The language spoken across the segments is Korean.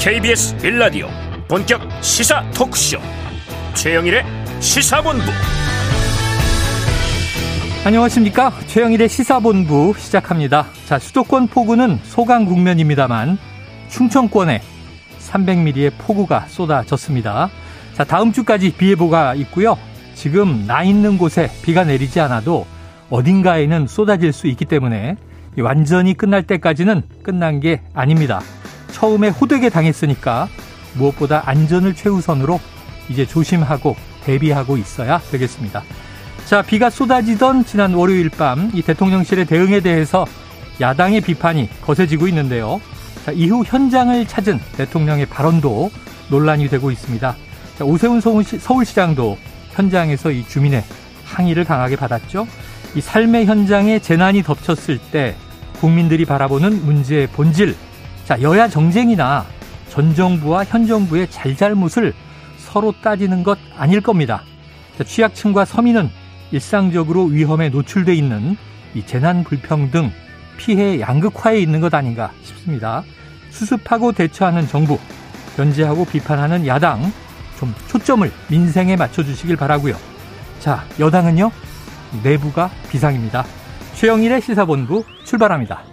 KBS 빌라디오 본격 시사 토크쇼. 최영일의 시사본부. 안녕하십니까? 최영일의 시사본부 시작합니다. 자 수도권 폭우는 소강 국면입니다만 충청권에 300mm의 폭우가 쏟아졌습니다. 자 다음 주까지 비 예보가 있고요. 지금 나 있는 곳에 비가 내리지 않아도 어딘가에는 쏟아질 수 있기 때문에 완전히 끝날 때까지는 끝난 게 아닙니다. 처음에 호되게 당했으니까 무엇보다 안전을 최우선으로 이제 조심하고 대비하고 있어야 되겠습니다. 자, 비가 쏟아지던 지난 월요일 밤 이 대통령실의 대응에 대해서 야당의 비판이 거세지고 있는데요. 자, 이후 현장을 찾은 대통령의 발언도 논란이 되고 있습니다. 자, 오세훈 서울시, 장도 현장에서 이 주민의 항의를 강하게 받았죠. 이 삶의 현장에 재난이 덮쳤을 때 국민들이 바라보는 문제의 본질, 자, 여야 정쟁이나 전 정부와 현 정부의 잘잘못을 서로 따지는 것 아닐 겁니다. 자, 취약층과 서민은 일상적으로 위험에 노출돼 있는 이 재난 불평등 피해 양극화에 있는 것 아닌가 싶습니다. 수습하고 대처하는 정부, 견제하고 비판하는 야당, 좀 초점을 민생에 맞춰주시길 바라고요. 자, 여당은요 내부가 비상입니다. 최영일의 시사본부 출발합니다.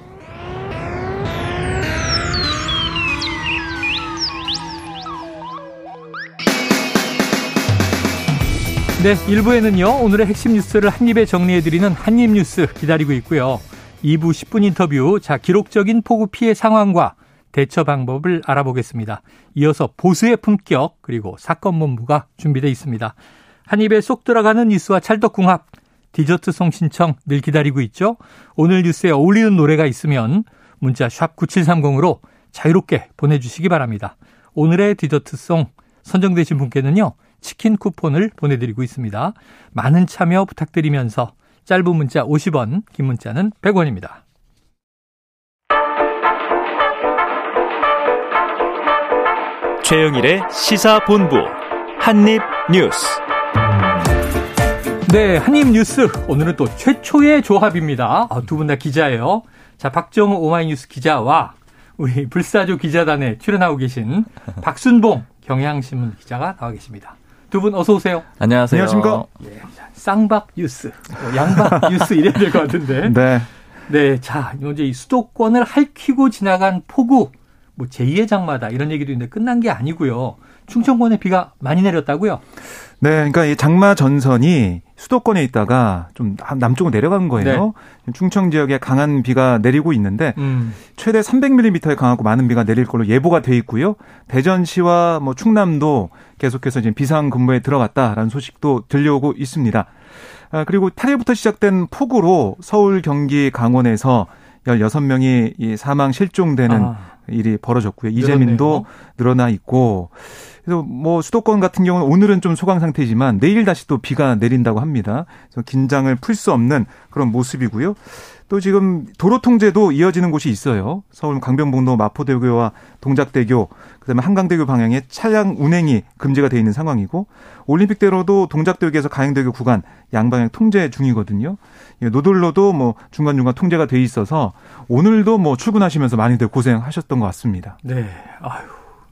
네, 1부에는요, 오늘의 핵심 뉴스를 한입에 정리해드리는 한입 뉴스 기다리고 있고요. 2부 10분 인터뷰, 자, 기록적인 폭우 피해 상황과 대처 방법을 알아보겠습니다. 이어서 보수의 품격, 그리고 사건본부가 준비되어 있습니다. 한 입에 쏙 들어가는 뉴스와 찰떡궁합, 디저트 송 신청 늘 기다리고 있죠. 오늘 뉴스에 어울리는 노래가 있으면 문자 샵 9730으로 자유롭게 보내주시기 바랍니다. 오늘의 디저트 송 선정되신 분께는요. 치킨 쿠폰을 보내드리고 있습니다. 많은 참여 부탁드리면서 짧은 문자 50원, 긴 문자는 100원입니다. 최영일의 시사본부 한입뉴스 네, 한입 뉴스. 오늘은 또 최초의 조합입니다. 아, 두분 다 기자예요. 자, 박정우 오마이뉴스 기자와 우리 불사조 기자단에 출연하고 계신 박순봉 경향신문 기자가 나와 계십니다. 두 분 어서 오세요. 안녕하세요. 안녕하십니까? 예, 쌍박 뉴스, 뭐 양박 뉴스 이래야 될 것 같은데. 네. 네, 자, 이제 이 수도권을 핥히고 지나간 폭우, 뭐 제2의 장마다 이런 얘기도 있는데 끝난 게 아니고요. 충청권에 비가 많이 내렸다고요? 네, 그러니까 이 장마 전선이 수도권에 있다가 좀 남쪽으로 내려간 거예요. 네. 충청 지역에 강한 비가 내리고 있는데 음. 최대 300mm의 강하고 많은 비가 내릴 걸로 예보가 돼 있고요. 대전시와 뭐 충남도 계속해서 지금 비상 근무에 들어갔다라는 소식도 들려오고 있습니다. 아, 그리고 8일부터 시작된 폭우로 서울, 경기, 강원에서 16명이 이 사망 실종되는 아. 일이 벌어졌고요. 이재민도 늘어나 있고 그래서 뭐 수도권 같은 경우는 오늘은 좀 소강 상태지만 내일 다시 또 비가 내린다고 합니다. 그래서 긴장을 풀 수 없는 그런 모습이고요. 또 지금 도로 통제도 이어지는 곳이 있어요. 서울 강변북로 마포대교와 동작대교, 그다음에 한강대교 방향에 차량 운행이 금지가 돼 있는 상황이고 올림픽대로도 동작대교에서 가양대교 구간 양방향 통제 중이거든요. 노들로도 뭐 중간중간 통제가 돼 있어서 오늘도 뭐 출근하시면서 많이들 고생하셨던 것 같습니다. 네. 아유.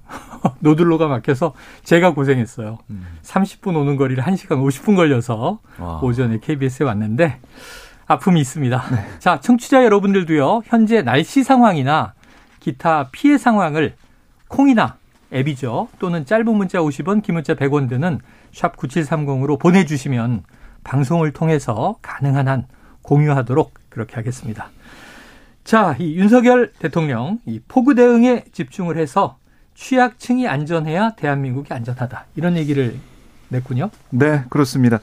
노들로가 막혀서 제가 고생했어요. 음. 30분 오는 거리를 1시간 50분 걸려서 와. 오전에 KBS에 왔는데 아픔이 있습니다. 네. 자, 청취자 여러분들도요. 현재 날씨 상황이나 기타 피해 상황을 콩이나 앱이죠. 또는 짧은 문자 50원, 긴 문자 100원 드는 샵 9730으로 보내주시면 방송을 통해서 가능한 한 공유하도록 그렇게 하겠습니다. 자, 이 윤석열 대통령 이 폭우 대응에 집중을 해서 취약층이 안전해야 대한민국이 안전하다. 이런 얘기를 냈군요. 네, 그렇습니다.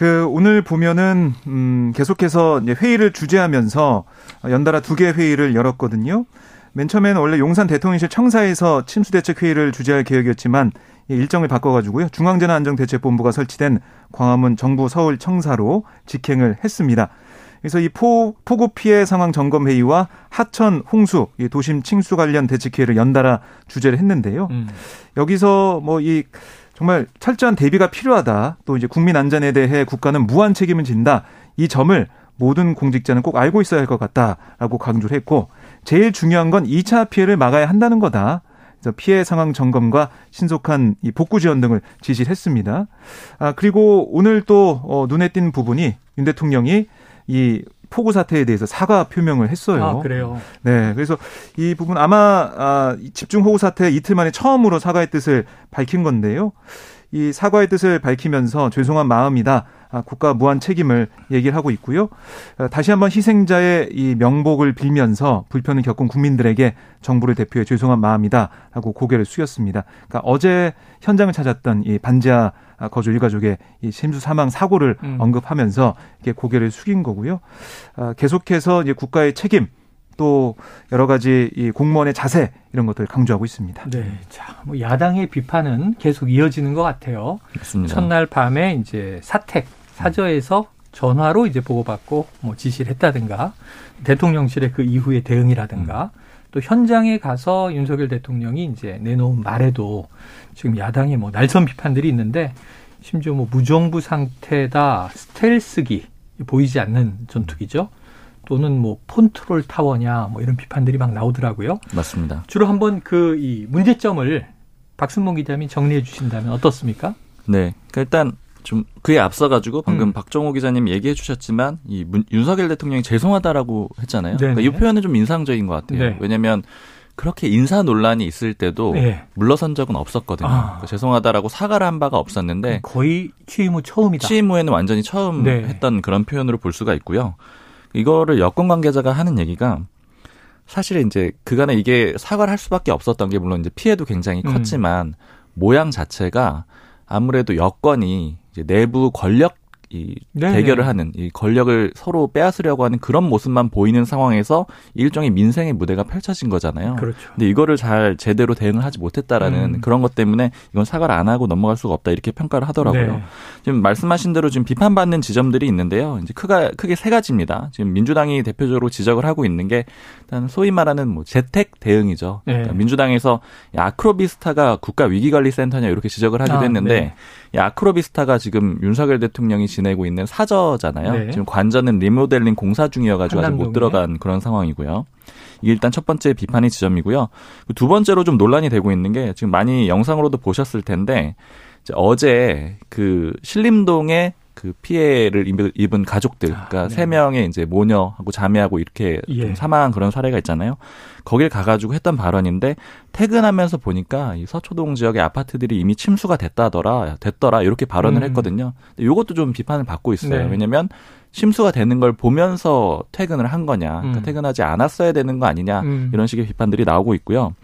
그 오늘 보면은 음 계속해서 이제 회의를 주재하면서 연달아 두 개 회의를 열었거든요. 맨 처음에는 원래 용산 대통령실 청사에서 침수대책 회의를 주재할 계획이었지만 일정을 바꿔가지고요 중앙재난안전대책본부가 설치된 광화문 정부 서울 청사로 직행을 했습니다. 그래서 이 포, 폭우 피해 상황 점검 회의와 하천 홍수, 이 도심 칭수 관련 대책 회의를 연달아 주재를 했는데요. 음. 여기서 뭐이 정말 철저한 대비가 필요하다. 또 이제 국민 안전에 대해 국가는 무한 책임을 진다. 이 점을 모든 공직자는 꼭 알고 있어야 할 것 같다라고 강조를 했고 제일 중요한 건 2차 피해를 막아야 한다는 거다. 그래서 피해 상황 점검과 신속한 이 복구 지원 등을 지시를 했습니다. 아 그리고 오늘 또 어, 눈에 띈 부분이 윤 대통령이 이 폭우 사태에 대해서 사과 표명을 했어요. 아, 그래요. 네, 그래서 이 부분 아마 아, 집중 호우 사태 이틀 만에 처음으로 사과의 뜻을 밝힌 건데요. 이 사과의 뜻을 밝히면서 죄송한 마음이다. 아, 국가 무한 책임을 얘기를 하고 있고요. 아, 다시 한번 희생자의 이 명복을 빌면서 불편을 겪은 국민들에게 정부를 대표해 죄송한 마음이다라고 고개를 숙였습니다. 그러니까 어제 현장을 찾았던 이 반지하 거주 일가족의 이 심수 사망 사고를 음. 언급하면서 이게 고개를 숙인 거고요. 아, 계속해서 이제 국가의 책임 또 여러 가지 이 공무원의 자세 이런 것들을 강조하고 있습니다. 네. 자, 뭐 야당의 비판은 계속 이어지는 것 같아요. 맞습니다. 첫날 밤에 이제 사택 사저에서 전화로 이제 보고받고 뭐 지시를 했다든가 대통령실의 그 이후의 대응이라든가 음. 또 현장에 가서 윤석열 대통령이 이제 내놓은 말에도 지금 야당의 뭐 날선 비판들이 있는데 심지어 뭐 무정부 상태다 스텔스기 보이지 않는 전투기죠. 또는 뭐 폰트롤 타워냐 뭐 이런 비판들이 막 나오더라고요. 맞습니다. 주로 한번 그 이 문제점을 박순봉 기자님 정리해 주신다면 어떻습니까? 네. 그러니까 일단 좀 그에 앞서 가지고 방금 음. 박정호 기자님 얘기해 주셨지만 이 문, 윤석열 대통령이 죄송하다라고 했잖아요. 그러니까 이 표현은 좀 인상적인 것 같아요. 네. 왜냐하면 그렇게 인사 논란이 있을 때도 네. 물러선 적은 없었거든요. 아. 그러니까 죄송하다라고 사과를 한 바가 없었는데 거의 취임 후 처음이다. 취임 후에는 완전히 처음 네. 했던 그런 표현으로 볼 수가 있고요. 이거를 여권 관계자가 하는 얘기가 사실 이제 그간에 이게 사과를 할 수밖에 없었던 게 물론 이제 피해도 굉장히 음. 컸지만 음. 모양 자체가 아무래도 여건이 이제 내부 권력 이 네네. 대결을 하는 이 권력을 서로 빼앗으려고 하는 그런 모습만 보이는 상황에서 일종의 민생의 무대가 펼쳐진 거잖아요. 그렇죠. 근데 이거를 잘 제대로 대응을 하지 못했다라는 음. 그런 것 때문에 이건 사과를 안 하고 넘어갈 수가 없다 이렇게 평가를 하더라고요. 네. 지금 말씀하신 대로 지금 비판받는 지점들이 있는데요. 이제 크가 크게 세 가지입니다. 지금 민주당이 대표적으로 지적을 하고 있는 게 일단 소위 말하는 뭐 재택 대응이죠. 네. 그러니까 민주당에서 아크로비스타가 국가 위기관리센터냐 이렇게 지적을 하기도 아, 했는데 네. 아크로비스타가 지금 윤석열 대통령이 지내고 있는 사저잖아요. 네. 지금 관전은 리모델링 공사 중이어가지고 아직 못 들어간 그런 상황이고요. 이게 일단 첫 번째 비판의 지점이고요. 두 번째로 좀 논란이 되고 있는 게 지금 많이 영상으로도 보셨을 텐데 어제 그 신림동에 그 피해를 입은 가족들, 아, 그러니까 세 네. 명의 이제 모녀하고 자매하고 이렇게 예. 사망한 그런 사례가 있잖아요. 거길 가가지고 했던 발언인데 퇴근하면서 보니까 이 서초동 지역의 아파트들이 이미 침수가 됐다더라, 됐더라 이렇게 발언을 음. 했거든요. 근데 이것도 좀 비판을 받고 있어요. 네. 왜냐면 침수가 되는 걸 보면서 퇴근을 한 거냐, 그러니까 음. 퇴근하지 않았어야 되는 거 아니냐 음. 이런 식의 비판들이 나오고 있고요.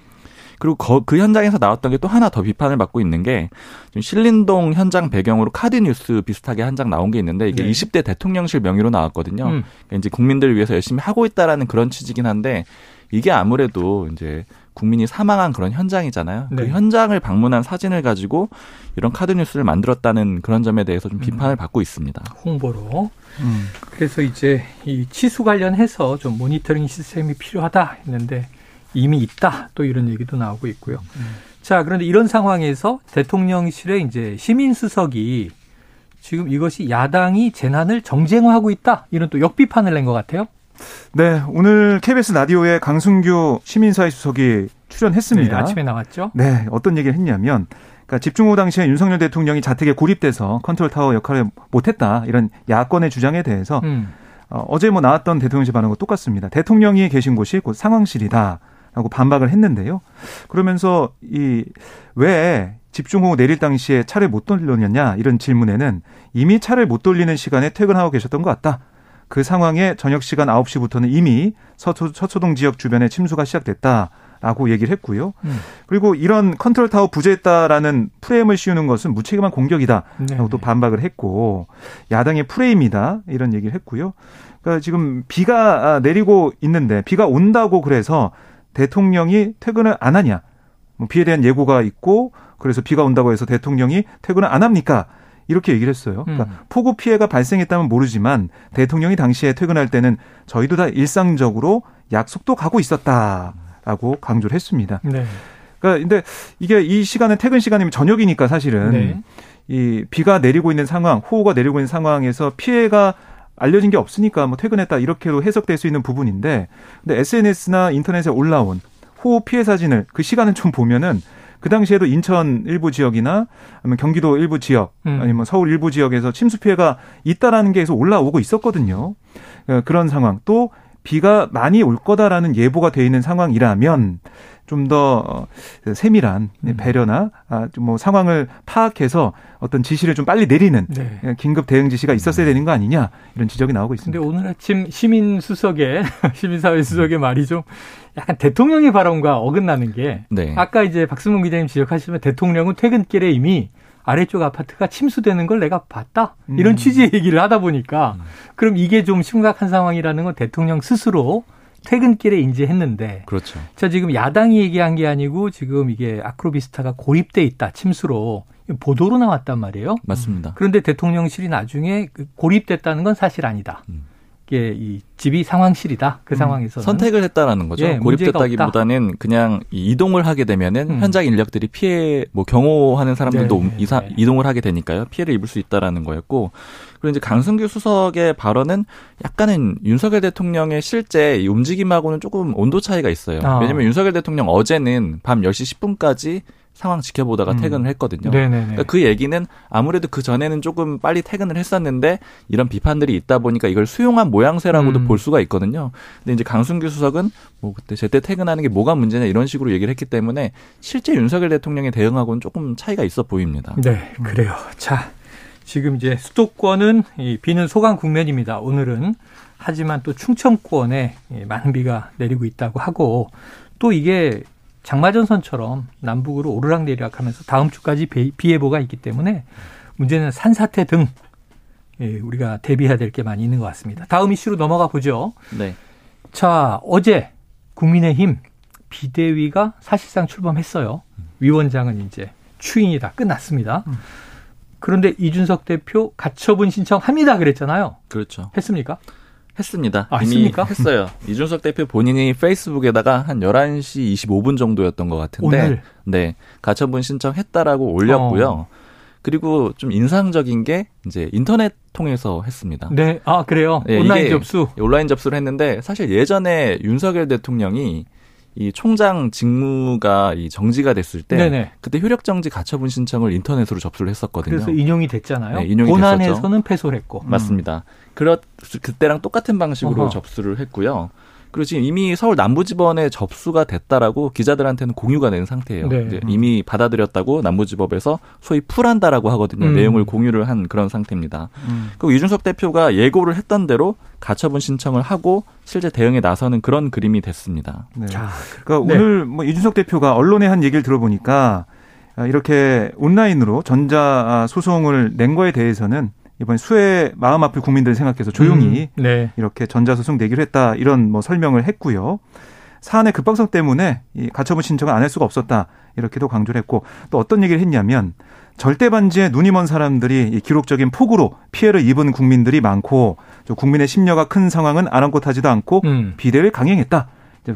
그리고 거, 그 현장에서 나왔던 게 또 하나 더 비판을 받고 있는 게 지금 신림동 현장 배경으로 카드 뉴스 비슷하게 한 장 나온 게 있는데 이게 네. 20대 대통령실 명의로 나왔거든요. 음. 그러니까 이제 국민들을 위해서 열심히 하고 있다라는 그런 취지긴 한데 이게 아무래도 이제 국민이 사망한 그런 현장이잖아요. 그 네. 그 현장을 방문한 사진을 가지고 이런 카드 뉴스를 만들었다는 그런 점에 대해서 좀 비판을 음. 받고 있습니다. 홍보로. 음. 그래서 이제 이 치수 관련해서 좀 모니터링 시스템이 필요하다 했는데 이미 있다. 또 이런 얘기도 나오고 있고요. 음. 자, 그런데 이런 상황에서 대통령실의 이제 시민 수석이 지금 이것이 야당이 재난을 정쟁화하고 있다. 이런 또 역비판을 낸 것 같아요. 네, 오늘 KBS 라디오에 강승규 시민사회 수석이 출연했습니다. 네, 아침에 나왔죠. 네, 어떤 얘기를 했냐면 그러니까 집중호우 당시에 윤석열 대통령이 자택에 고립돼서 컨트롤 타워 역할을 못했다 이런 야권의 주장에 대해서 음. 어, 어제 뭐 나왔던 대통령실 반응과 똑같습니다. 대통령이 계신 곳이 곧 상황실이다. 라고 반박을 했는데요. 그러면서 이 왜 집중호우 내릴 당시에 차를 못 돌렸냐 이런 질문에는 이미 차를 못 돌리는 시간에 퇴근하고 계셨던 것 같다. 그 상황에 저녁 시간 9시부터는 이미 서초, 서초동 지역 주변에 침수가 시작됐다. 라고 얘기를 했고요. 음. 그리고 이런 컨트롤 타워 부재했다라는 프레임을 씌우는 것은 무책임한 공격이다. 라고 네. 또 반박을 했고 야당의 프레임이다. 이런 얘기를 했고요. 그러니까 지금 비가 내리고 있는데 비가 온다고 그래서 대통령이 퇴근을 안 하냐. 뭐 비에 대한 예고가 있고 그래서 비가 온다고 해서 대통령이 퇴근을 안 합니까? 이렇게 얘기를 했어요. 그러니까 음. 폭우 피해가 발생했다면 모르지만 대통령이 당시에 퇴근할 때는 저희도 다 일상적으로 약속도 가고 있었다라고 강조를 했습니다. 네. 그러니까 근데 이게 이 시간은 퇴근 시간이면 저녁이니까 사실은 네. 이 비가 내리고 있는 상황, 호우가 내리고 있는 상황에서 피해가 알려진 게 없으니까 뭐 퇴근했다 이렇게도 해석될 수 있는 부분인데 근데 SNS나 인터넷에 올라온 호우 피해 사진을 그 시간을 좀 보면은 그 당시에도 인천 일부 지역이나 아니면 경기도 일부 지역 음. 아니면 서울 일부 지역에서 침수 피해가 있다라는 게 계속 올라오고 있었거든요. 어, 그런 상황 또 비가 많이 올 거다라는 예보가 돼 있는 상황이라면 좀더 어, 세밀한 음. 배려나 아, 뭐 상황을 파악해서 어떤 지시를 좀 빨리 내리는 네. 예, 긴급 대응 지시가 있었어야 되는 거 아니냐 이런 지적이 나오고 있습니다. 근데 오늘 아침 시민 수석의 시민사회 수석의 말이 좀 약간 대통령의 발언과 어긋나는 게 네. 아까 이제 박승문 기자님 지적하시면 대통령은 퇴근길에 이미 아래쪽 아파트가 침수되는 걸 내가 봤다. 이런 음. 취지의 얘기를 하다 보니까 음. 그럼 이게 좀 심각한 상황이라는 건 대통령 스스로 퇴근길에 인지했는데. 그렇죠. 자, 지금 야당이 얘기한 게 아니고 지금 이게 아크로비스타가 고립돼 있다. 침수로. 보도로 나왔단 말이에요. 맞습니다. 그런데 대통령실이 나중에 그 고립됐다는 건 사실 아니다. 음. 이게 이 집이 상황실이다. 그 음. 상황에서 선택을 했다라는 거죠. 예, 고립됐다기보다는 그냥 이동을 하게 되면은 음. 현장 인력들이 피해 뭐 경호하는 사람들도 네, 이사, 네. 이동을 하게 되니까요. 피해를 입을 수 있다라는 거였고 그리고 이제 강승규 수석의 발언은 약간은 윤석열 대통령의 실제 움직임하고는 조금 온도 차이가 있어요. 아. 왜냐면 윤석열 대통령 어제는 밤 10시 10분까지 상황 지켜보다가 음. 퇴근을 했거든요. 그러니까 그 얘기는 아무래도 그 전에는 조금 빨리 퇴근을 했었는데 이런 비판들이 있다 보니까 이걸 수용한 모양새라고도 음. 볼 수가 있거든요. 근데 이제 강순규 수석은 뭐 그때 제때 퇴근하는 게 뭐가 문제냐 이런 식으로 얘기를 했기 때문에 실제 윤석열 대통령의 대응하고는 조금 차이가 있어 보입니다. 네, 그래요. 자, 지금 이제 수도권은 이 비는 소강 국면입니다. 오늘은 하지만 또 충청권에 많은 비가 내리고 있다고 하고 또 이게 장마전선처럼 남북으로 오르락내리락 하면서 다음 주까지 비 예보가 있기 때문에 문제는 산사태 등 예, 우리가 대비해야 될 게 많이 있는 것 같습니다. 다음 이슈로 넘어가 보죠. 네. 자, 어제 국민의힘 비대위가 사실상 출범했어요. 위원장은 이제 추인이 다 끝났습니다. 그런데 이준석 대표 가처분 신청합니다 그랬잖아요. 그렇죠. 했습니까? 했습니다. 아, 이미 했습니까? 했어요. 이준석 대표 본인이 페이스북에다가 한 11시 25분 정도였던 것 같은데 오늘? 네. 가처분 신청했다라고 올렸고요. 어. 그리고 좀 인상적인 게 이제 인터넷 통해서 했습니다. 네. 아, 그래요. 네, 온라인 접수. 온라인 접수를 했는데 사실 예전에 윤석열 대통령이 이 총장 직무가 이 정지가 됐을 때 네네. 그때 효력 정지 가처분 신청을 인터넷으로 접수를 했었거든요. 그래서 인용이 됐잖아요. 네, 인용이 본안에서는 패소를 했고. 맞습니다. 그렇 그때랑 똑같은 방식으로 어허. 접수를 했고요. 그리고 지금 이미 서울 남부지법에 접수가 됐다라고 기자들한테는 공유가 된 상태예요. 네. 이제 이미 받아들였다고 남부지법에서 소위 풀한다라고 하거든요. 음. 내용을 공유를 한 그런 상태입니다. 음. 그리고 이준석 대표가 예고를 했던 대로 가처분 신청을 하고 실제 대응에 나서는 그런 그림이 됐습니다. 네. 자, 그러니까 네. 오늘 뭐 이준석 대표가 언론에 한 얘기를 들어보니까 이렇게 온라인으로 전자 소송을 낸 거에 대해서는 이번 수해 마음 아플 국민들 생각해서 조용히 음, 네. 이렇게 전자소송 내기로 했다 이런 뭐 설명을 했고요. 사안의 급박성 때문에 이 가처분 신청을 안 할 수가 없었다 이렇게도 강조를 했고 또 어떤 얘기를 했냐면 절대 반지에 눈이 먼 사람들이 이 기록적인 폭우로 피해를 입은 국민들이 많고 국민의 심려가 큰 상황은 아랑곳하지도 않고 음. 비대를 강행했다.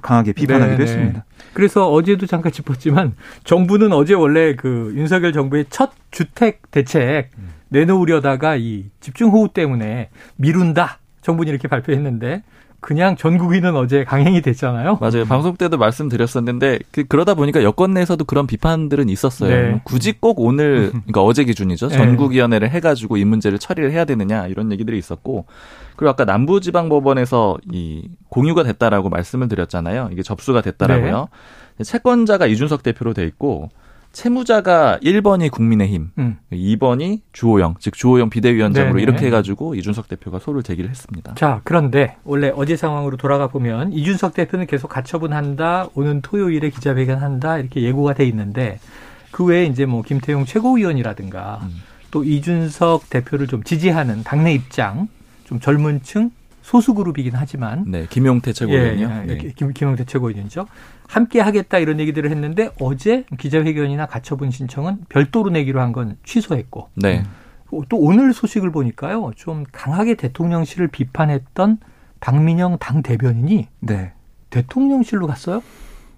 강하게 비판하기도 네네. 했습니다. 그래서 어제도 잠깐 짚었지만 정부는 어제 원래 그 윤석열 정부의 첫 주택 대책 음. 내놓으려다가 이 집중호우 때문에 미룬다. 정부는 이렇게 발표했는데 그냥 전국인은 어제 강행이 됐잖아요. 맞아요. 방송 때도 말씀드렸었는데 그, 그러다 보니까 여권 내에서도 그런 비판들은 있었어요. 네. 굳이 꼭 오늘 그러니까 어제 기준이죠. 네. 전국위원회를 해가지고 이 문제를 처리를 해야 되느냐 이런 얘기들이 있었고 그리고 아까 남부지방법원에서 이 공유가 됐다라고 말씀을 드렸잖아요. 이게 접수가 됐다라고요. 네. 채권자가 이준석 대표로 돼 있고 채무자가 1번이 국민의힘, 음. 2번이 주호영, 즉 주호영 비대위원장으로 네네. 이렇게 해가지고 이준석 대표가 소를 제기를 했습니다. 자, 그런데 원래 어제 상황으로 돌아가 보면 이준석 대표는 계속 가처분한다, 오는 토요일에 기자회견한다 이렇게 예고가 돼 있는데 그 외에 이제 뭐 김태용 최고위원이라든가 음. 또 이준석 대표를 좀 지지하는 당내 입장, 좀 젊은 층 소수 그룹이긴 하지만 네, 김용태 최고위원이요. 예, 예, 네. 김, 김용태 최고위원이죠. 함께 하겠다 이런 얘기들을 했는데 어제 기자회견이나 가처분 신청은 별도로 내기로 한 건 취소했고. 네. 또 오늘 소식을 보니까요. 좀 강하게 대통령실을 비판했던 박민영 당 대변인이 네. 대통령실로 갔어요?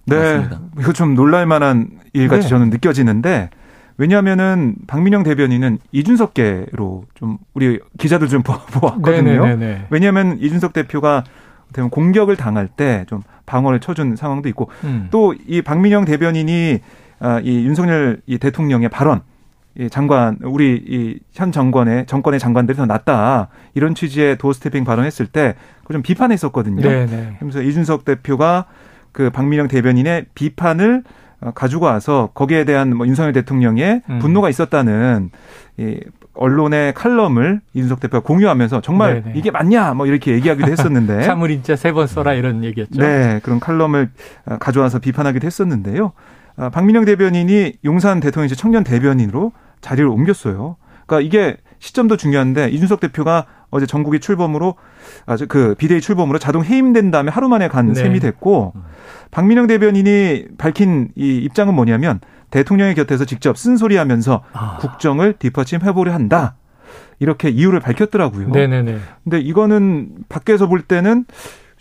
네. 맞습니다. 이거 좀 놀랄만한 일같이 네. 저는 느껴지는데 왜냐하면은 박민영 대변인은 이준석계로 좀 우리 기자들 좀 보았거든요. 왜냐하면 이준석 대표가 되면 공격을 당할 때 좀 방어를 쳐준 상황도 있고 음. 또이 박민영 대변인이 아, 이 윤석열 이 대통령의 발언 이 장관 우리 이 현 정권의 정권의 장관들이 더 낫다 이런 취지의 도어스태핑 발언했을 때 그걸 좀 비판했었거든요. 네네. 네. 그래서 이준석 대표가 그 박민영 대변인의 비판을 어, 가지고 와서 거기에 대한 뭐 윤석열 대통령의 음. 분노가 있었다는 이 언론의 칼럼을 이준석 대표가 공유하면서 정말 네네. 이게 맞냐 뭐 이렇게 얘기하기도 했었는데 참을 인자 세 번 써라 이런 얘기였죠. 네, 그런 칼럼을 어, 가져와서 비판하기도 했었는데요. 어, 박민영 대변인이 용산 대통령실 청년 대변인으로 자리를 옮겼어요. 그러니까 이게 시점도 중요한데 이준석 대표가 어제 전국이 출범으로 아주 그 비대위 출범으로 자동 해임된 다음에 하루 만에 간 네. 셈이 됐고 박민영 대변인이 밝힌 이 입장은 뭐냐면 대통령의 곁에서 직접 쓴소리하면서 아. 국정을 뒷받침해보려 한다. 이렇게 이유를 밝혔더라고요. 네네네. 근데 이거는 밖에서 볼 때는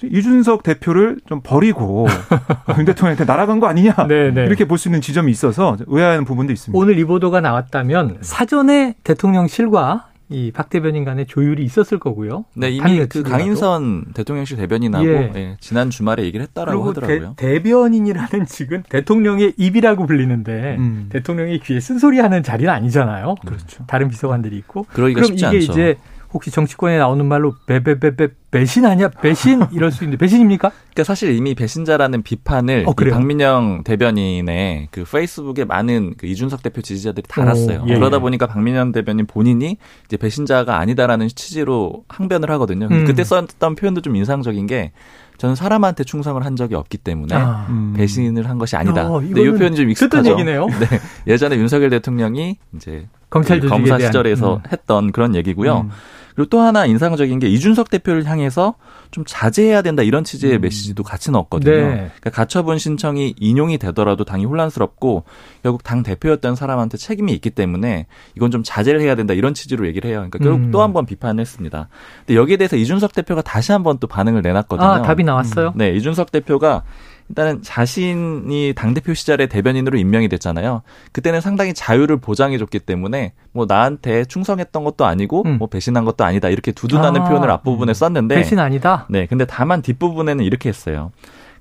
이준석 대표를 좀 버리고 윤 대통령한테 날아간 거 아니냐 네네. 이렇게 볼 수 있는 지점이 있어서 의아한 부분도 있습니다. 오늘 이 보도가 나왔다면 사전에 대통령실과 이 박 대변인 간의 조율이 있었을 거고요. 네, 이미 그 강인선 대통령실 대변인하고 예. 예, 지난 주말에 얘기를 했다라고 하더라고요. 대, 변인이라는 직은 대통령의 입이라고 불리는데 음. 대통령이 귀에 쓴소리하는 자리는 아니잖아요. 그렇죠. 다른 비서관들이 있고. 그럼 이게 않죠. 이제 혹시 정치권에 나오는 말로 배배배배 배신 아니야? 배신 이럴 수 있는데 배신입니까? 그러니까 사실 이미 배신자라는 비판을 어, 박민영 대변인의 그 페이스북에 많은 그 이준석 대표 지지자들이 달았어요. 오, 예, 그러다 예. 보니까 박민영 대변인 본인이 이제 배신자가 아니다라는 취지로 항변을 하거든요. 음. 그때 썼던 표현도 좀 인상적인 게 저는 사람한테 충성을 한 적이 없기 때문에 아, 음. 배신을 한 것이 아니다. 어, 근데 이 표현이 좀 익숙하죠. 얘기네요. 네. 예전에 윤석열 대통령이 이제 검찰 그 검사 시절에서 음. 했던 그런 얘기고요. 음. 그리고 또 하나 인상적인 게 이준석 대표를 향해서 좀 자제해야 된다 이런 취지의 음. 메시지도 같이 넣었거든요. 네. 그러니까 가처분 신청이 인용이 되더라도 당이 혼란스럽고 결국 당 대표였던 사람한테 책임이 있기 때문에 이건 좀 자제를 해야 된다 이런 취지로 얘기를 해요. 그러니까 결국 음. 또한 번 비판했습니다. 근데 여기에 대해서 이준석 대표가 다시 한 번 또 반응을 내놨거든요. 아, 답이 나왔어요? 음. 네, 이준석 대표가 일단은 자신이 당대표 시절에 대변인으로 임명이 됐잖아요. 그때는 상당히 자유를 보장해줬기 때문에 뭐 나한테 충성했던 것도 아니고 음. 뭐 배신한 것도 아니다. 이렇게 두둔하는 아, 표현을 앞부분에 썼는데. 배신 아니다? 네. 근데 다만 뒷부분에는 이렇게 했어요.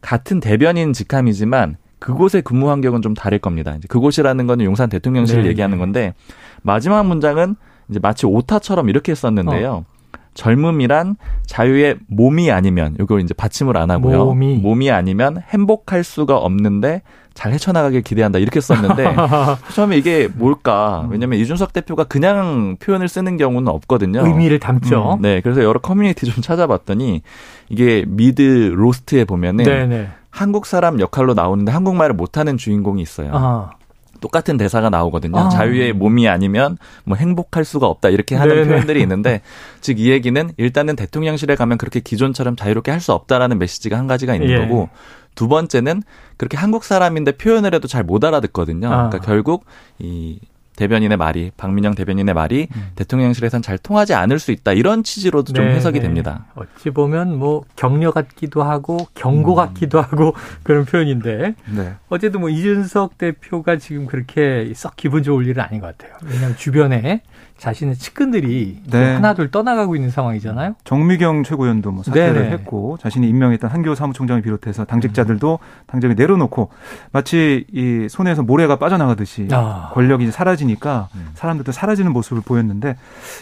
같은 대변인 직함이지만 그곳의 근무 환경은 좀 다를 겁니다. 이제 그곳이라는 거는 용산 대통령실을 네. 얘기하는 건데 마지막 문장은 이제 마치 오타처럼 이렇게 썼는데요. 어. 젊음이란 자유의 몸이 아니면 이걸 이제 받침을 안 하고요. 몸이. 몸이 아니면 행복할 수가 없는데 잘 헤쳐나가길 기대한다 이렇게 썼는데 처음에 이게 뭘까? 왜냐면 이준석 대표가 그냥 표현을 쓰는 경우는 없거든요. 의미를 담죠. 음, 네, 그래서 여러 커뮤니티 좀 찾아봤더니 이게 미드 로스트에 보면은 네네. 한국 사람 역할로 나오는데 한국말을 못하는 주인공이 있어요. 아. 똑같은 대사가 나오거든요. 아. 자유의 몸이 아니면 뭐 행복할 수가 없다 이렇게 하는 네네. 표현들이 있는데 즉 이 얘기는 일단은 대통령실에 가면 그렇게 기존처럼 자유롭게 할 수 없다라는 메시지가 한 가지가 있는 예. 거고 두 번째는 그렇게 한국 사람인데 표현을 해도 잘 못 알아듣거든요. 아. 그러니까 결국 이 대변인의 말이 박민영 대변인의 말이 음. 대통령실에선 잘 통하지 않을 수 있다 이런 취지로도 좀 네, 해석이 네. 됩니다. 어찌 보면 뭐 격려 같기도 하고 경고 음. 같기도 하고 그런 표현인데 네. 어쨌든 뭐 이준석 대표가 지금 그렇게 썩 기분 좋을 일은 아닌 것 같아요. 왜냐하면 주변에 자신의 측근들이 네. 하나둘 떠나가고 있는 상황이잖아요. 정미경 최고위원도 뭐 사퇴를 네네. 했고 자신이 임명했던 한교 사무총장을 비롯해서 당직자들도 당정에 내려놓고 마치 이 손에서 모래가 빠져나가듯이 아. 권력이 사라지니까 음. 사람들도 사라지는 모습을 보였는데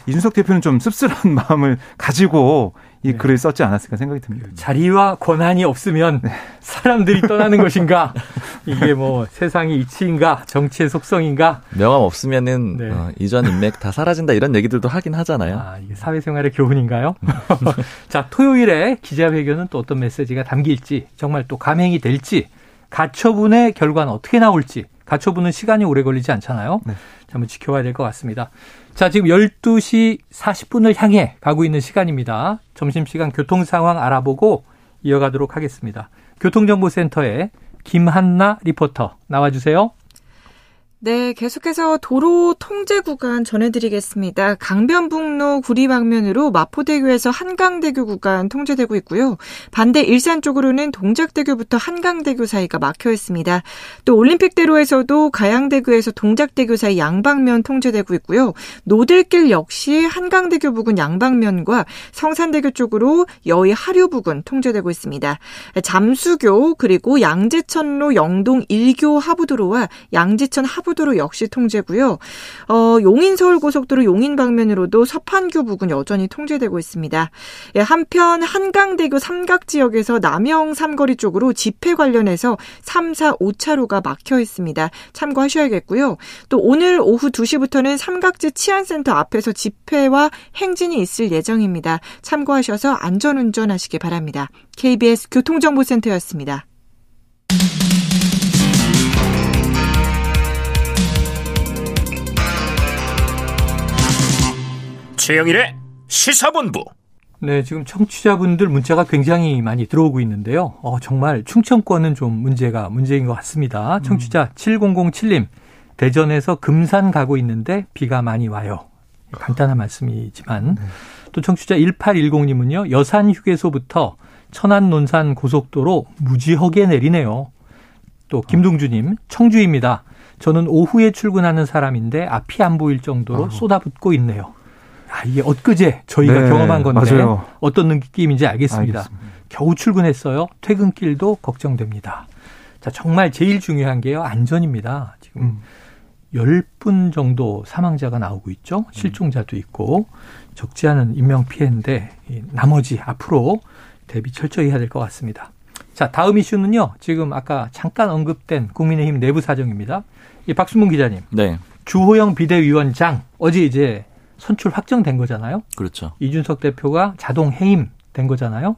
이준석 대표는 좀 씁쓸한 마음을 가지고 이 네. 글을 썼지 않았을까 생각이 듭니다. 자리와 권한이 없으면 네. 사람들이 떠나는 것인가? 이게 뭐 세상의 이치인가? 정치의 속성인가? 명함 없으면은 네. 어, 이전 인맥 다 사라진다 이런 얘기들도 하긴 하잖아요. 아, 이게 사회생활의 교훈인가요? 자, 토요일에 기자회견은 또 어떤 메시지가 담길지, 정말 또 감행이 될지, 가처분의 결과는 어떻게 나올지, 가처분은 시간이 오래 걸리지 않잖아요. 네. 한번 지켜봐야 될 것 같습니다. 자, 지금 12시 40분을 향해 가고 있는 시간입니다. 점심시간 교통 상황 알아보고 이어가도록 하겠습니다. 교통정보센터에 김한나 리포터 나와주세요. 네, 계속해서 도로 통제 구간 전해드리겠습니다. 강변북로 구리 방면으로 마포대교에서 한강대교 구간 통제되고 있고요. 반대 일산 쪽으로는 동작대교부터 한강대교 사이가 막혀 있습니다. 또 올림픽대로에서도 가양대교에서 동작대교 사이 양방면 통제되고 있고요. 노들길 역시 한강대교 부근 양방면과 성산대교 쪽으로 여의 하류 부근 통제되고 있습니다. 잠수교 그리고 양재천로 영동 1교 하부도로와 양재천 하부 하부도로 역시 통제고요. 어, 용인 서울 고속도로 용인 방면으로도 서판교 부근 여전히 통제되고 있습니다. 예, 한편 한강대교 삼각 지역에서 남영 삼거리 쪽으로 집회 관련해서 3, 4, 5차로가 막혀 있습니다. 참고하셔야겠고요. 또 오늘 오후 2시부터는 삼각지 치안센터 앞에서 집회와 행진이 있을 예정입니다. 참고하셔서 안전운전 하시기 바랍니다. KBS 교통정보센터였습니다. 최영일의 시사본부. 네, 지금 청취자분들 문자가 굉장히 많이 들어오고 있는데요. 어, 정말 충청권은 좀 문제가 문제인 것 같습니다. 청취자 음. 7007님, 대전에서 금산 가고 있는데 비가 많이 와요. 간단한 말씀이지만 네. 또 청취자 1810님은요. 여산 휴게소부터 천안 논산 고속도로 무지하게 내리네요. 또 김동주님, 청주입니다. 저는 오후에 출근하는 사람인데 앞이 안 보일 정도로 쏟아붓고 있네요. 아, 이게 엊그제 저희가 네, 경험한 건데 맞아요. 어떤 느낌인지 알겠습니다. 알겠습니다. 겨우 출근했어요. 퇴근길도 걱정됩니다. 자, 정말 제일 중요한 게요. 안전입니다. 지금 음. 10분 정도 사망자가 나오고 있죠. 실종자도 있고 적지 않은 인명 피해인데 나머지 앞으로 대비 철저히 해야 될 것 같습니다. 자, 다음 이슈는요. 지금 아까 잠깐 언급된 국민의힘 내부 사정입니다. 이 박수문 기자님. 네. 주호영 비대위원장 어제 이제 선출 확정된 거잖아요. 그렇죠. 이준석 대표가 자동 해임 된 거잖아요.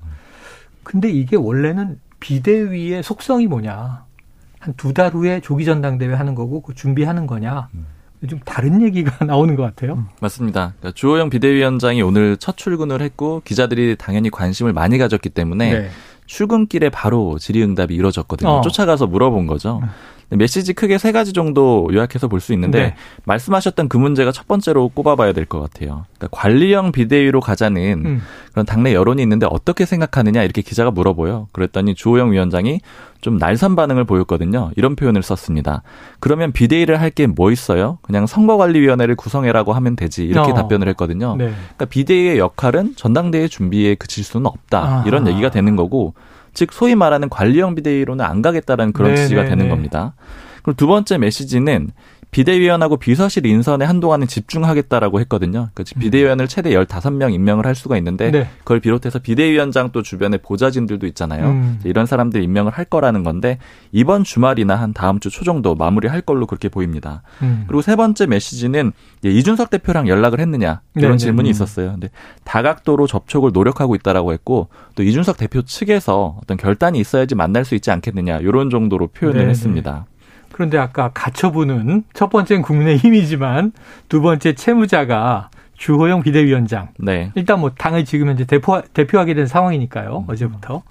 근데 이게 원래는 비대위의 속성이 뭐냐. 한 두 달 후에 조기 전당대회 하는 거고 그 준비하는 거냐. 좀 다른 얘기가 나오는 것 같아요. 음, 맞습니다. 그러니까 주호영 비대위원장이 오늘 첫 출근을 했고 기자들이 당연히 관심을 많이 가졌기 때문에 네. 출근길에 바로 질의응답이 이루어졌거든요. 어. 쫓아가서 물어본 거죠. 음. 메시지 크게 세 가지 정도 요약해서 볼 수 있는데 네. 말씀하셨던 그 문제가 첫 번째로 꼽아봐야 될 것 같아요. 그러니까 관리형 비대위로 가자는 음. 그런 당내 여론이 있는데 어떻게 생각하느냐 이렇게 기자가 물어보요. 그랬더니 주호영 위원장이 좀 날선 반응을 보였거든요. 이런 표현을 썼습니다. 그러면 비대위를 할 게 뭐 있어요? 그냥 선거관리위원회를 구성해라고 하면 되지 이렇게 어. 답변을 했거든요. 네. 그러니까 비대위의 역할은 전당대회 준비에 그칠 수는 없다 아하. 이런 얘기가 되는 거고 즉 소위 말하는 관리형 비대위로는 안 가겠다라는 그런 네네네. 지시가 되는 겁니다. 그리고 두 번째 메시지는 비대위원하고 비서실 인선에 한동안은 집중하겠다라고 했거든요. 그 비대위원을 최대 15명 임명을 할 수가 있는데 네. 그걸 비롯해서 비대위원장 또 주변에 보좌진들도 있잖아요. 음. 이런 사람들 임명을 할 거라는 건데 이번 주말이나 한 다음 주 초 정도 마무리할 걸로 그렇게 보입니다. 음. 그리고 세 번째 메시지는 이준석 대표랑 연락을 했느냐 이런 네네. 질문이 음. 있었어요. 근데 다각도로 접촉을 노력하고 있다라고 했고 또 이준석 대표 측에서 어떤 결단이 있어야지 만날 수 있지 않겠느냐 이런 정도로 표현을 네네. 했습니다. 그런데 아까 갖춰보는 첫 번째는 국민의힘이지만 두 번째 채무자가 주호영 비대위원장. 네. 일단 뭐 당을 지금 현재 대표, 대표하게 된 상황이니까요. 음. 어제부터.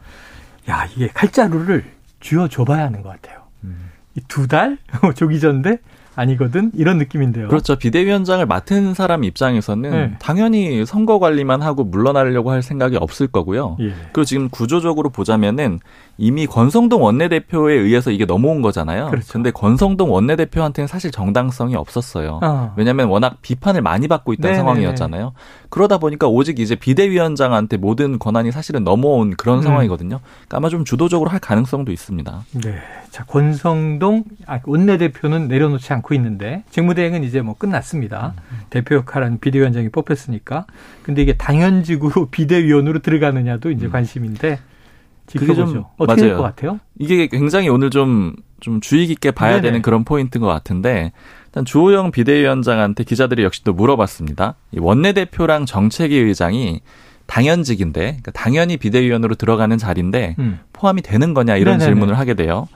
야, 이게 칼자루를 쥐어줘봐야 하는 것 같아요. 음. 이두 달? 조기 전인데 아니거든 이런 느낌인데요. 그렇죠. 비대위원장을 맡은 사람 입장에서는 네. 당연히 선거 관리만 하고 물러나려고 할 생각이 없을 거고요. 예. 그리고 지금 구조적으로 보자면은 이미 권성동 원내대표에 의해서 이게 넘어온 거잖아요. 그렇죠. 근데 권성동 원내대표한테는 사실 정당성이 없었어요. 어. 왜냐하면 워낙 비판을 많이 받고 있던 네네네. 상황이었잖아요. 그러다 보니까 오직 이제 비대위원장한테 모든 권한이 사실은 넘어온 그런 음. 상황이거든요. 그러니까 아마 좀 주도적으로 할 가능성도 있습니다. 네. 자, 권성동 아, 원내대표는 내려놓지 않고 있는데 직무대행은 이제 뭐 끝났습니다. 음. 대표 역할은 비대위원장이 뽑혔으니까. 근데 이게 당연직으로 비대위원으로 들어가느냐도 이제 음. 관심인데 그게 좀 어떻게 될 것 같아요? 이게 굉장히 오늘 좀, 좀 주의 깊게 봐야 네네. 되는 그런 포인트인 것 같은데, 일단 주호영 비대위원장한테 기자들이 역시 또 물어봤습니다. 이 원내대표랑 정책위 의장이 당연직인데, 그러니까 당연히 비대위원으로 들어가는 자리인데, 음. 포함이 되는 거냐, 이런 네네네. 질문을 하게 돼요.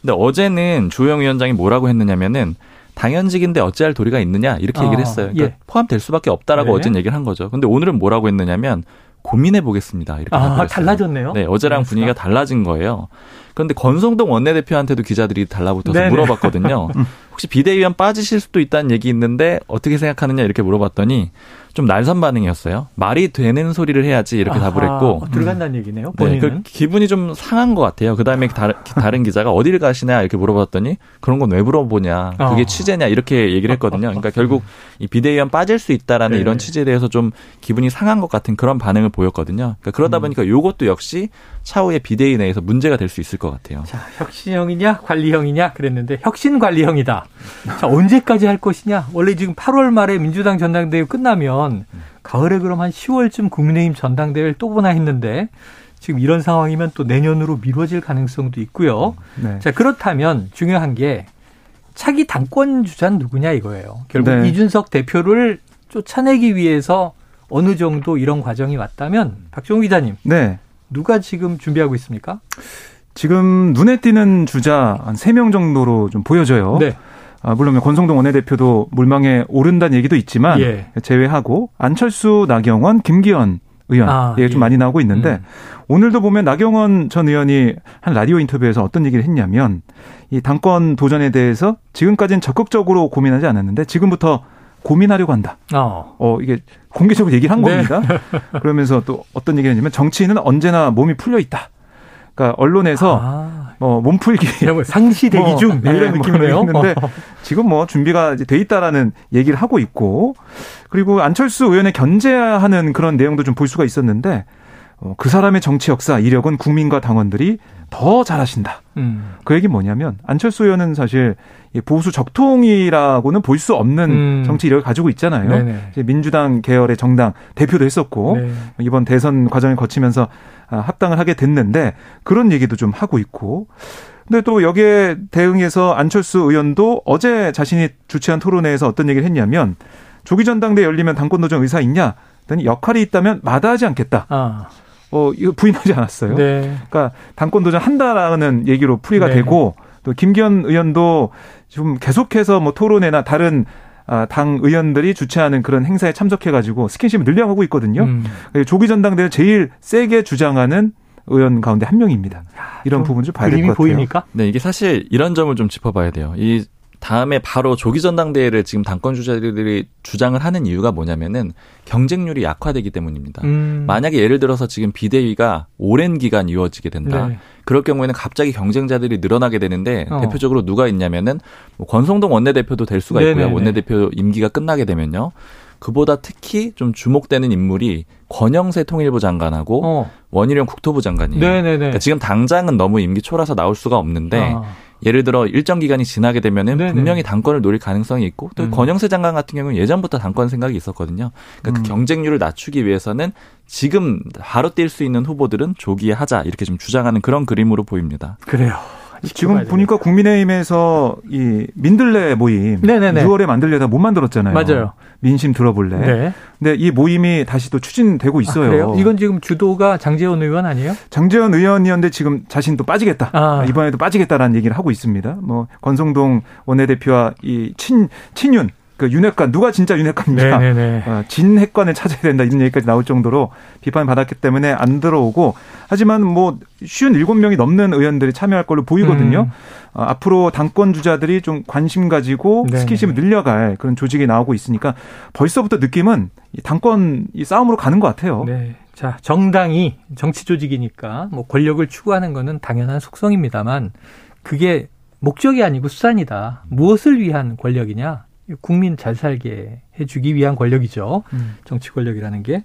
근데 어제는 주호영 위원장이 뭐라고 했느냐면은, 당연직인데 어찌할 도리가 있느냐 이렇게 아, 얘기를 했어요. 그러니까 예. 포함될 수밖에 없다라고 어제는 얘기를 한 거죠. 근데 오늘은 뭐라고 했느냐면 고민해 보겠습니다. 이렇게 아, 달라졌네요. 네, 어제랑 네, 분위기가 달라진 거예요. 그런데 권성동 원내대표한테도 기자들이 달라붙어서 네네. 물어봤거든요. 음. 혹시 비대위원 빠지실 수도 있다는 얘기 있는데 어떻게 생각하느냐 이렇게 물어봤더니 좀 날선 반응이었어요. 말이 되는 소리를 해야지 이렇게 아하, 답을 했고 어, 들어간다는 음. 얘기네요. 본인은 네, 그 기분이 좀 상한 것 같아요. 그 다음에 다른, 다른 기자가 어디를 가시냐 이렇게 물어봤더니 그런 건 왜 물어보냐, 그게 어. 취재냐 이렇게 얘기를 했거든요. 그러니까 결국 이 비대위원 빠질 수 있다라는 네. 이런 취재에 대해서 좀 기분이 상한 것 같은 그런 반응을 보였거든요. 그러니까 그러다 음. 보니까 이것도 역시 차후에 비대위 내에서 문제가 될 수 있을 것 같아요. 자, 혁신형이냐 관리형이냐 그랬는데 혁신 관리형이다. 자, 언제까지 할 것이냐? 원래 지금 8월 말에 민주당 전당대회 끝나면 가을에 그럼 한 10월쯤 국민의힘 전당대회를 또 보나 했는데 지금 이런 상황이면 또 내년으로 미뤄질 가능성도 있고요. 네. 자, 그렇다면 중요한 게 차기 당권 주자는 누구냐 이거예요. 결국 네. 이준석 대표를 쫓아내기 위해서 어느 정도 이런 과정이 왔다면 박종우 기자님. 네. 누가 지금 준비하고 있습니까? 지금 눈에 띄는 주자 한 3명 정도로 좀 보여져요. 네. 아, 물론 권성동 원내대표도 물망에 오른다는 얘기도 있지만 예. 제외하고 안철수, 나경원, 김기현 의원 아, 얘기가 예. 좀 많이 나오고 있는데 음. 오늘도 보면 나경원 전 의원이 한 라디오 인터뷰에서 어떤 얘기를 했냐면 이 당권 도전에 대해서 지금까지는 적극적으로 고민하지 않았는데 지금부터 고민하려고 한다. 어, 어 이게 공개적으로 얘기를 한 네. 겁니다. 그러면서 또 어떤 얘기를 했냐면 정치인은 언제나 몸이 풀려 있다. 그러니까 언론에서 아. 뭐 몸풀기 상시 대기 뭐, 중 뭐, 이런 뭐 느낌이네요. 근데 지금 뭐 준비가 돼 있다라는 얘기를 하고 있고 그리고 안철수 의원의 견제하는 그런 내용도 좀 볼 수가 있었는데 어, 그 사람의 정치 역사 이력은 국민과 당원들이 더 잘하신다. 음. 그 얘기 뭐냐면 안철수 의원은 사실 보수 적통이라고는 볼 수 없는 음. 정치 이력을 가지고 있잖아요. 네네. 민주당 계열의 정당 대표도 했었고 네. 이번 대선 과정을 거치면서 아, 합당을 하게 됐는데 그런 얘기도 좀 하고 있고. 근데 또 여기에 대응해서 안철수 의원도 어제 자신이 주최한 토론회에서 어떤 얘기를 했냐면 조기 전당대 열리면 당권 도전 의사 있냐? 그랬더니 역할이 있다면 마다하지 않겠다. 아. 어, 이거 부인하지 않았어요. 네. 그러니까 당권 도전 한다라는 얘기로 풀이가 네. 되고 또 김기현 의원도 좀 계속해서 뭐 토론회나 다른 아, 당 의원들이 주최하는 그런 행사에 참석해가지고 스킨십을 늘려가고 있거든요. 음. 조기 전당대회 제일 세게 주장하는 의원 가운데 한 명입니다. 이런 부분 좀 봐야 될 것 같아요. 보입니까? 네, 이게 사실 이런 점을 좀 짚어봐야 돼요. 이 다음에 바로 조기 전당대회를 지금 당권 주자들이 주장을 하는 이유가 뭐냐면은 경쟁률이 약화되기 때문입니다. 음. 만약에 예를 들어서 지금 비대위가 오랜 기간 이루어지게 된다. 네. 그럴 경우에는 갑자기 경쟁자들이 늘어나게 되는데 어. 대표적으로 누가 있냐면은 뭐 권성동 원내대표도 될 수가 있고요. 네네네. 원내대표 임기가 끝나게 되면요. 그보다 특히 좀 주목되는 인물이 권영세 통일부 장관하고 어. 원희룡 국토부 장관이에요. 그러니까 지금 당장은 너무 임기 초라서 나올 수가 없는데 아. 예를 들어 일정 기간이 지나게 되면은 네네. 분명히 당권을 노릴 가능성이 있고 또 음. 권영세 장관 같은 경우는 예전부터 당권 생각이 있었거든요. 그러니까 그 음. 그 경쟁률을 낮추기 위해서는 지금 바로 뛸 수 있는 후보들은 조기에 하자 이렇게 좀 주장하는 그런 그림으로 보입니다. 그래요. 지금 보니까 국민의힘에서 이 민들레 모임 네네네. 6월에 만들려다 못 만들었잖아요. 맞아요. 민심 들어볼래. 네. 근데 이 모임이 다시 또 추진되고 있어요. 아, 이건 지금 주도가 장재원 의원 아니에요? 장재원 의원이었는데 지금 자신도 빠지겠다. 아. 이번에도 빠지겠다라는 얘기를 하고 있습니다. 뭐 권성동 원내대표와 이 친 친윤 그 윤핵관 누가 진짜 윤핵관이냐 네, 네, 네. 어, 진핵관을 찾아야 된다 이런 얘기까지 나올 정도로 비판을 받았기 때문에 안 들어오고 하지만 뭐 쉬운 일곱 명이 넘는 의원들이 참여할 걸로 보이거든요. 음. 어, 앞으로 당권 주자들이 좀 관심 가지고 네네. 스킨십을 늘려갈 그런 조직이 나오고 있으니까 벌써부터 느낌은 당권 이 싸움으로 가는 것 같아요. 네. 자 정당이 정치 조직이니까 뭐 권력을 추구하는 거는 당연한 속성입니다만 그게 목적이 아니고 수단이다. 무엇을 위한 권력이냐? 국민 잘 살게 해주기 위한 권력이죠. 음. 정치 권력이라는 게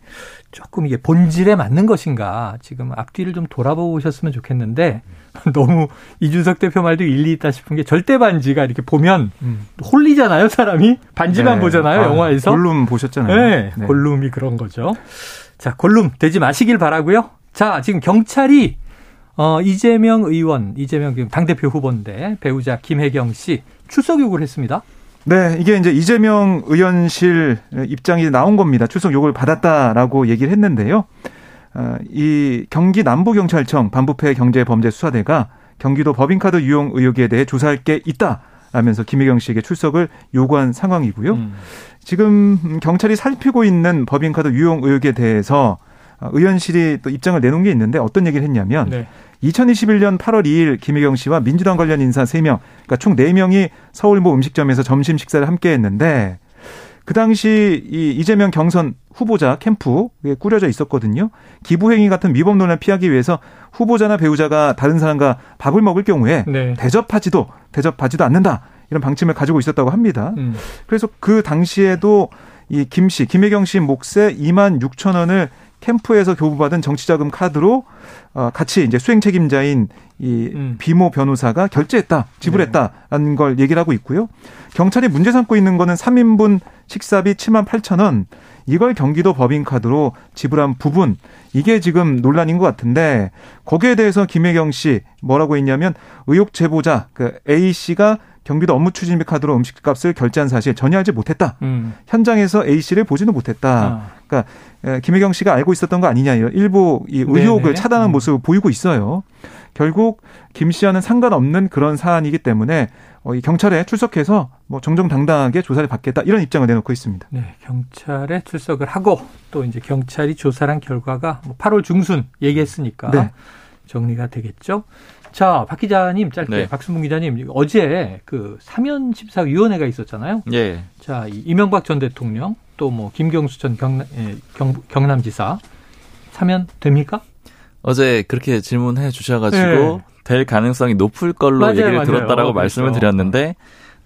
조금 이게 본질에 맞는 것인가 지금 앞뒤를 좀 돌아보셨으면 좋겠는데 너무 이준석 대표 말도 일리 있다 싶은 게 절대 반지가 이렇게 보면 음. 홀리잖아요 사람이 반지만 네. 보잖아요 아, 영화에서 골룸 보셨잖아요. 네, 네, 골룸이 그런 거죠. 자 골룸 되지 마시길 바라고요. 자 지금 경찰이 어, 이재명 의원, 이재명 당대표 후보인데 배우자 김혜경 씨 출석 요구를 했습니다. 네, 이게 이제 이재명 의원실 입장이 나온 겁니다. 출석 요구를 받았다라고 얘기를 했는데요. 어, 이 경기 남부경찰청 반부패 경제범죄수사대가 경기도 법인카드 유용 의혹에 대해 조사할 게 있다. 라면서 김혜경 씨에게 출석을 요구한 상황이고요. 음. 지금 경찰이 살피고 있는 법인카드 유용 의혹에 대해서 어, 의원실이 또 입장을 내놓은 게 있는데 어떤 얘기를 했냐면 네. 2021년 8월 2일 김혜경 씨와 민주당 관련 인사 3명, 그러니까 총 4명이 서울 모 음식점에서 점심 식사를 함께 했는데 그 당시 이 이재명 경선 후보자 캠프에 꾸려져 있었거든요. 기부행위 같은 위법 논란 피하기 위해서 후보자나 배우자가 다른 사람과 밥을 먹을 경우에 네. 대접하지도 대접하지도 않는다. 이런 방침을 가지고 있었다고 합니다. 음. 그래서 그 당시에도 이 김 씨, 김혜경 씨 몫에 2만 6천 원을 캠프에서 교부받은 정치자금 카드로 어 같이 이제 수행 책임자인 이 음. 비모 변호사가 결제했다, 지불했다라는 네. 걸 얘기를 하고 있고요. 경찰이 문제 삼고 있는 거는 3인분 식사비 7만 8천 원 이걸 경기도 법인카드로 지불한 부분 이게 지금 논란인 것 같은데 거기에 대해서 김혜경 씨 뭐라고 했냐면 의혹 제보자 그 A 씨가 경기도 업무 추진비 카드로 음식값을 결제한 사실 전혀 알지 못했다. 음. 현장에서 A 씨를 보지도 못했다. 아. 그러니까 김혜경 씨가 알고 있었던 거 아니냐 일부 이 의혹을 네네. 차단한 음. 모습을 보이고 있어요. 결국 김 씨와는 상관없는 그런 사안이기 때문에 어, 이 경찰에 출석해서 뭐 정정당당하게 조사를 받겠다 이런 입장을 내놓고 있습니다. 네, 경찰에 출석을 하고 또 이제 경찰이 조사한 결과가 뭐 8월 중순 얘기했으니까 네. 정리가 되겠죠. 자, 박 기자님 짧게 네. 박순봉 기자님 어제 그 사면 심사 위원회가 있었잖아요. 예. 자, 이명박 전 대통령 또 뭐 김경수 전 경남, 예, 경, 경남지사 사면 됩니까? 어제 그렇게 질문해 주셔가지고 네. 될 가능성이 높을 걸로 맞아요, 얘기를 맞아요. 들었다라고 어, 말씀을 그렇죠. 드렸는데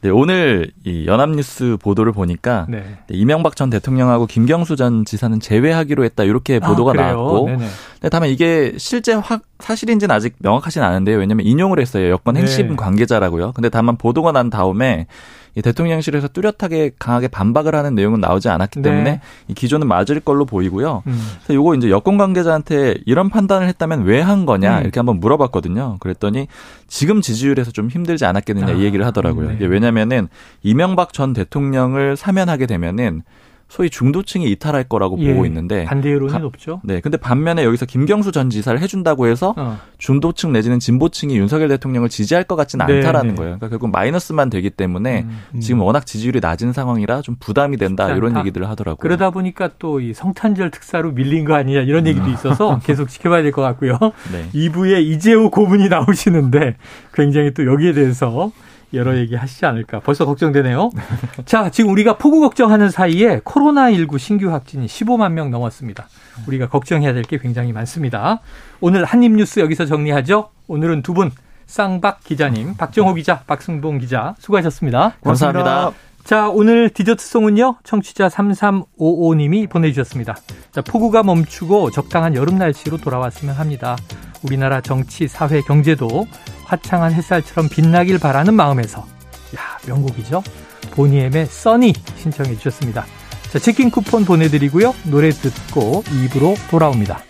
네, 오늘 이 연합뉴스 보도를 보니까 네. 네, 이명박 전 대통령하고 김경수 전 지사는 제외하기로 했다 이렇게 아, 보도가 아, 나왔고, 네네. 네, 다만 이게 실제 확 사실인지는 아직 명확하진 않은데요. 왜냐하면 인용을 했어요. 여권 핵심 네. 관계자라고요. 근데 다만 보도가 난 다음에 이 대통령실에서 뚜렷하게 강하게 반박을 하는 내용은 나오지 않았기 네. 때문에 이 기조는 맞을 걸로 보이고요. 음. 그래서 요거 이제 여권 관계자한테 이런 판단을 했다면 왜 한 거냐 음. 이렇게 한번 물어봤거든요. 그랬더니 지금 지지율에서 좀 힘들지 않았겠느냐 아. 이 얘기를 하더라고요. 네. 왜냐면은 이명박 전 대통령을 사면하게 되면은 소위 중도층이 이탈할 거라고 예, 보고 있는데 반대 여론이 높죠. 네, 근데 반면에 여기서 김경수 전 지사를 해준다고 해서 어. 중도층 내지는 진보층이 윤석열 대통령을 지지할 것 같지는 네, 않다라는 네. 거예요. 그러니까 결국 마이너스만 되기 때문에 음, 음. 지금 워낙 지지율이 낮은 상황이라 좀 부담이 된다 이런 얘기들을 하더라고요. 그러다 보니까 또 이 성탄절 특사로 밀린 거 아니냐 이런 얘기도 있어서 계속 지켜봐야 될 것 같고요. 네. 2부에 이재호 고문이 나오시는데 굉장히 또 여기에 대해서 여러 얘기 하시지 않을까. 벌써 걱정되네요. 자, 지금 우리가 폭우 걱정하는 사이에 코로나19 신규 확진이 15만 명 넘었습니다. 우리가 걱정해야 될 게 굉장히 많습니다. 오늘 한입뉴스 여기서 정리하죠. 오늘은 두 분, 쌍박 기자님, 박정호 기자, 박승봉 기자, 수고하셨습니다. 감사합니다. 자, 오늘 디저트송은요, 청취자 3355님이 보내주셨습니다. 자, 폭우가 멈추고 적당한 여름 날씨로 돌아왔으면 합니다. 우리나라 정치, 사회, 경제도 화창한 햇살처럼 빛나길 바라는 마음에서 야 명곡이죠. 보니엠의 써니 신청해 주셨습니다. 자 치킨 쿠폰 보내드리고요. 노래 듣고 입으로 돌아옵니다.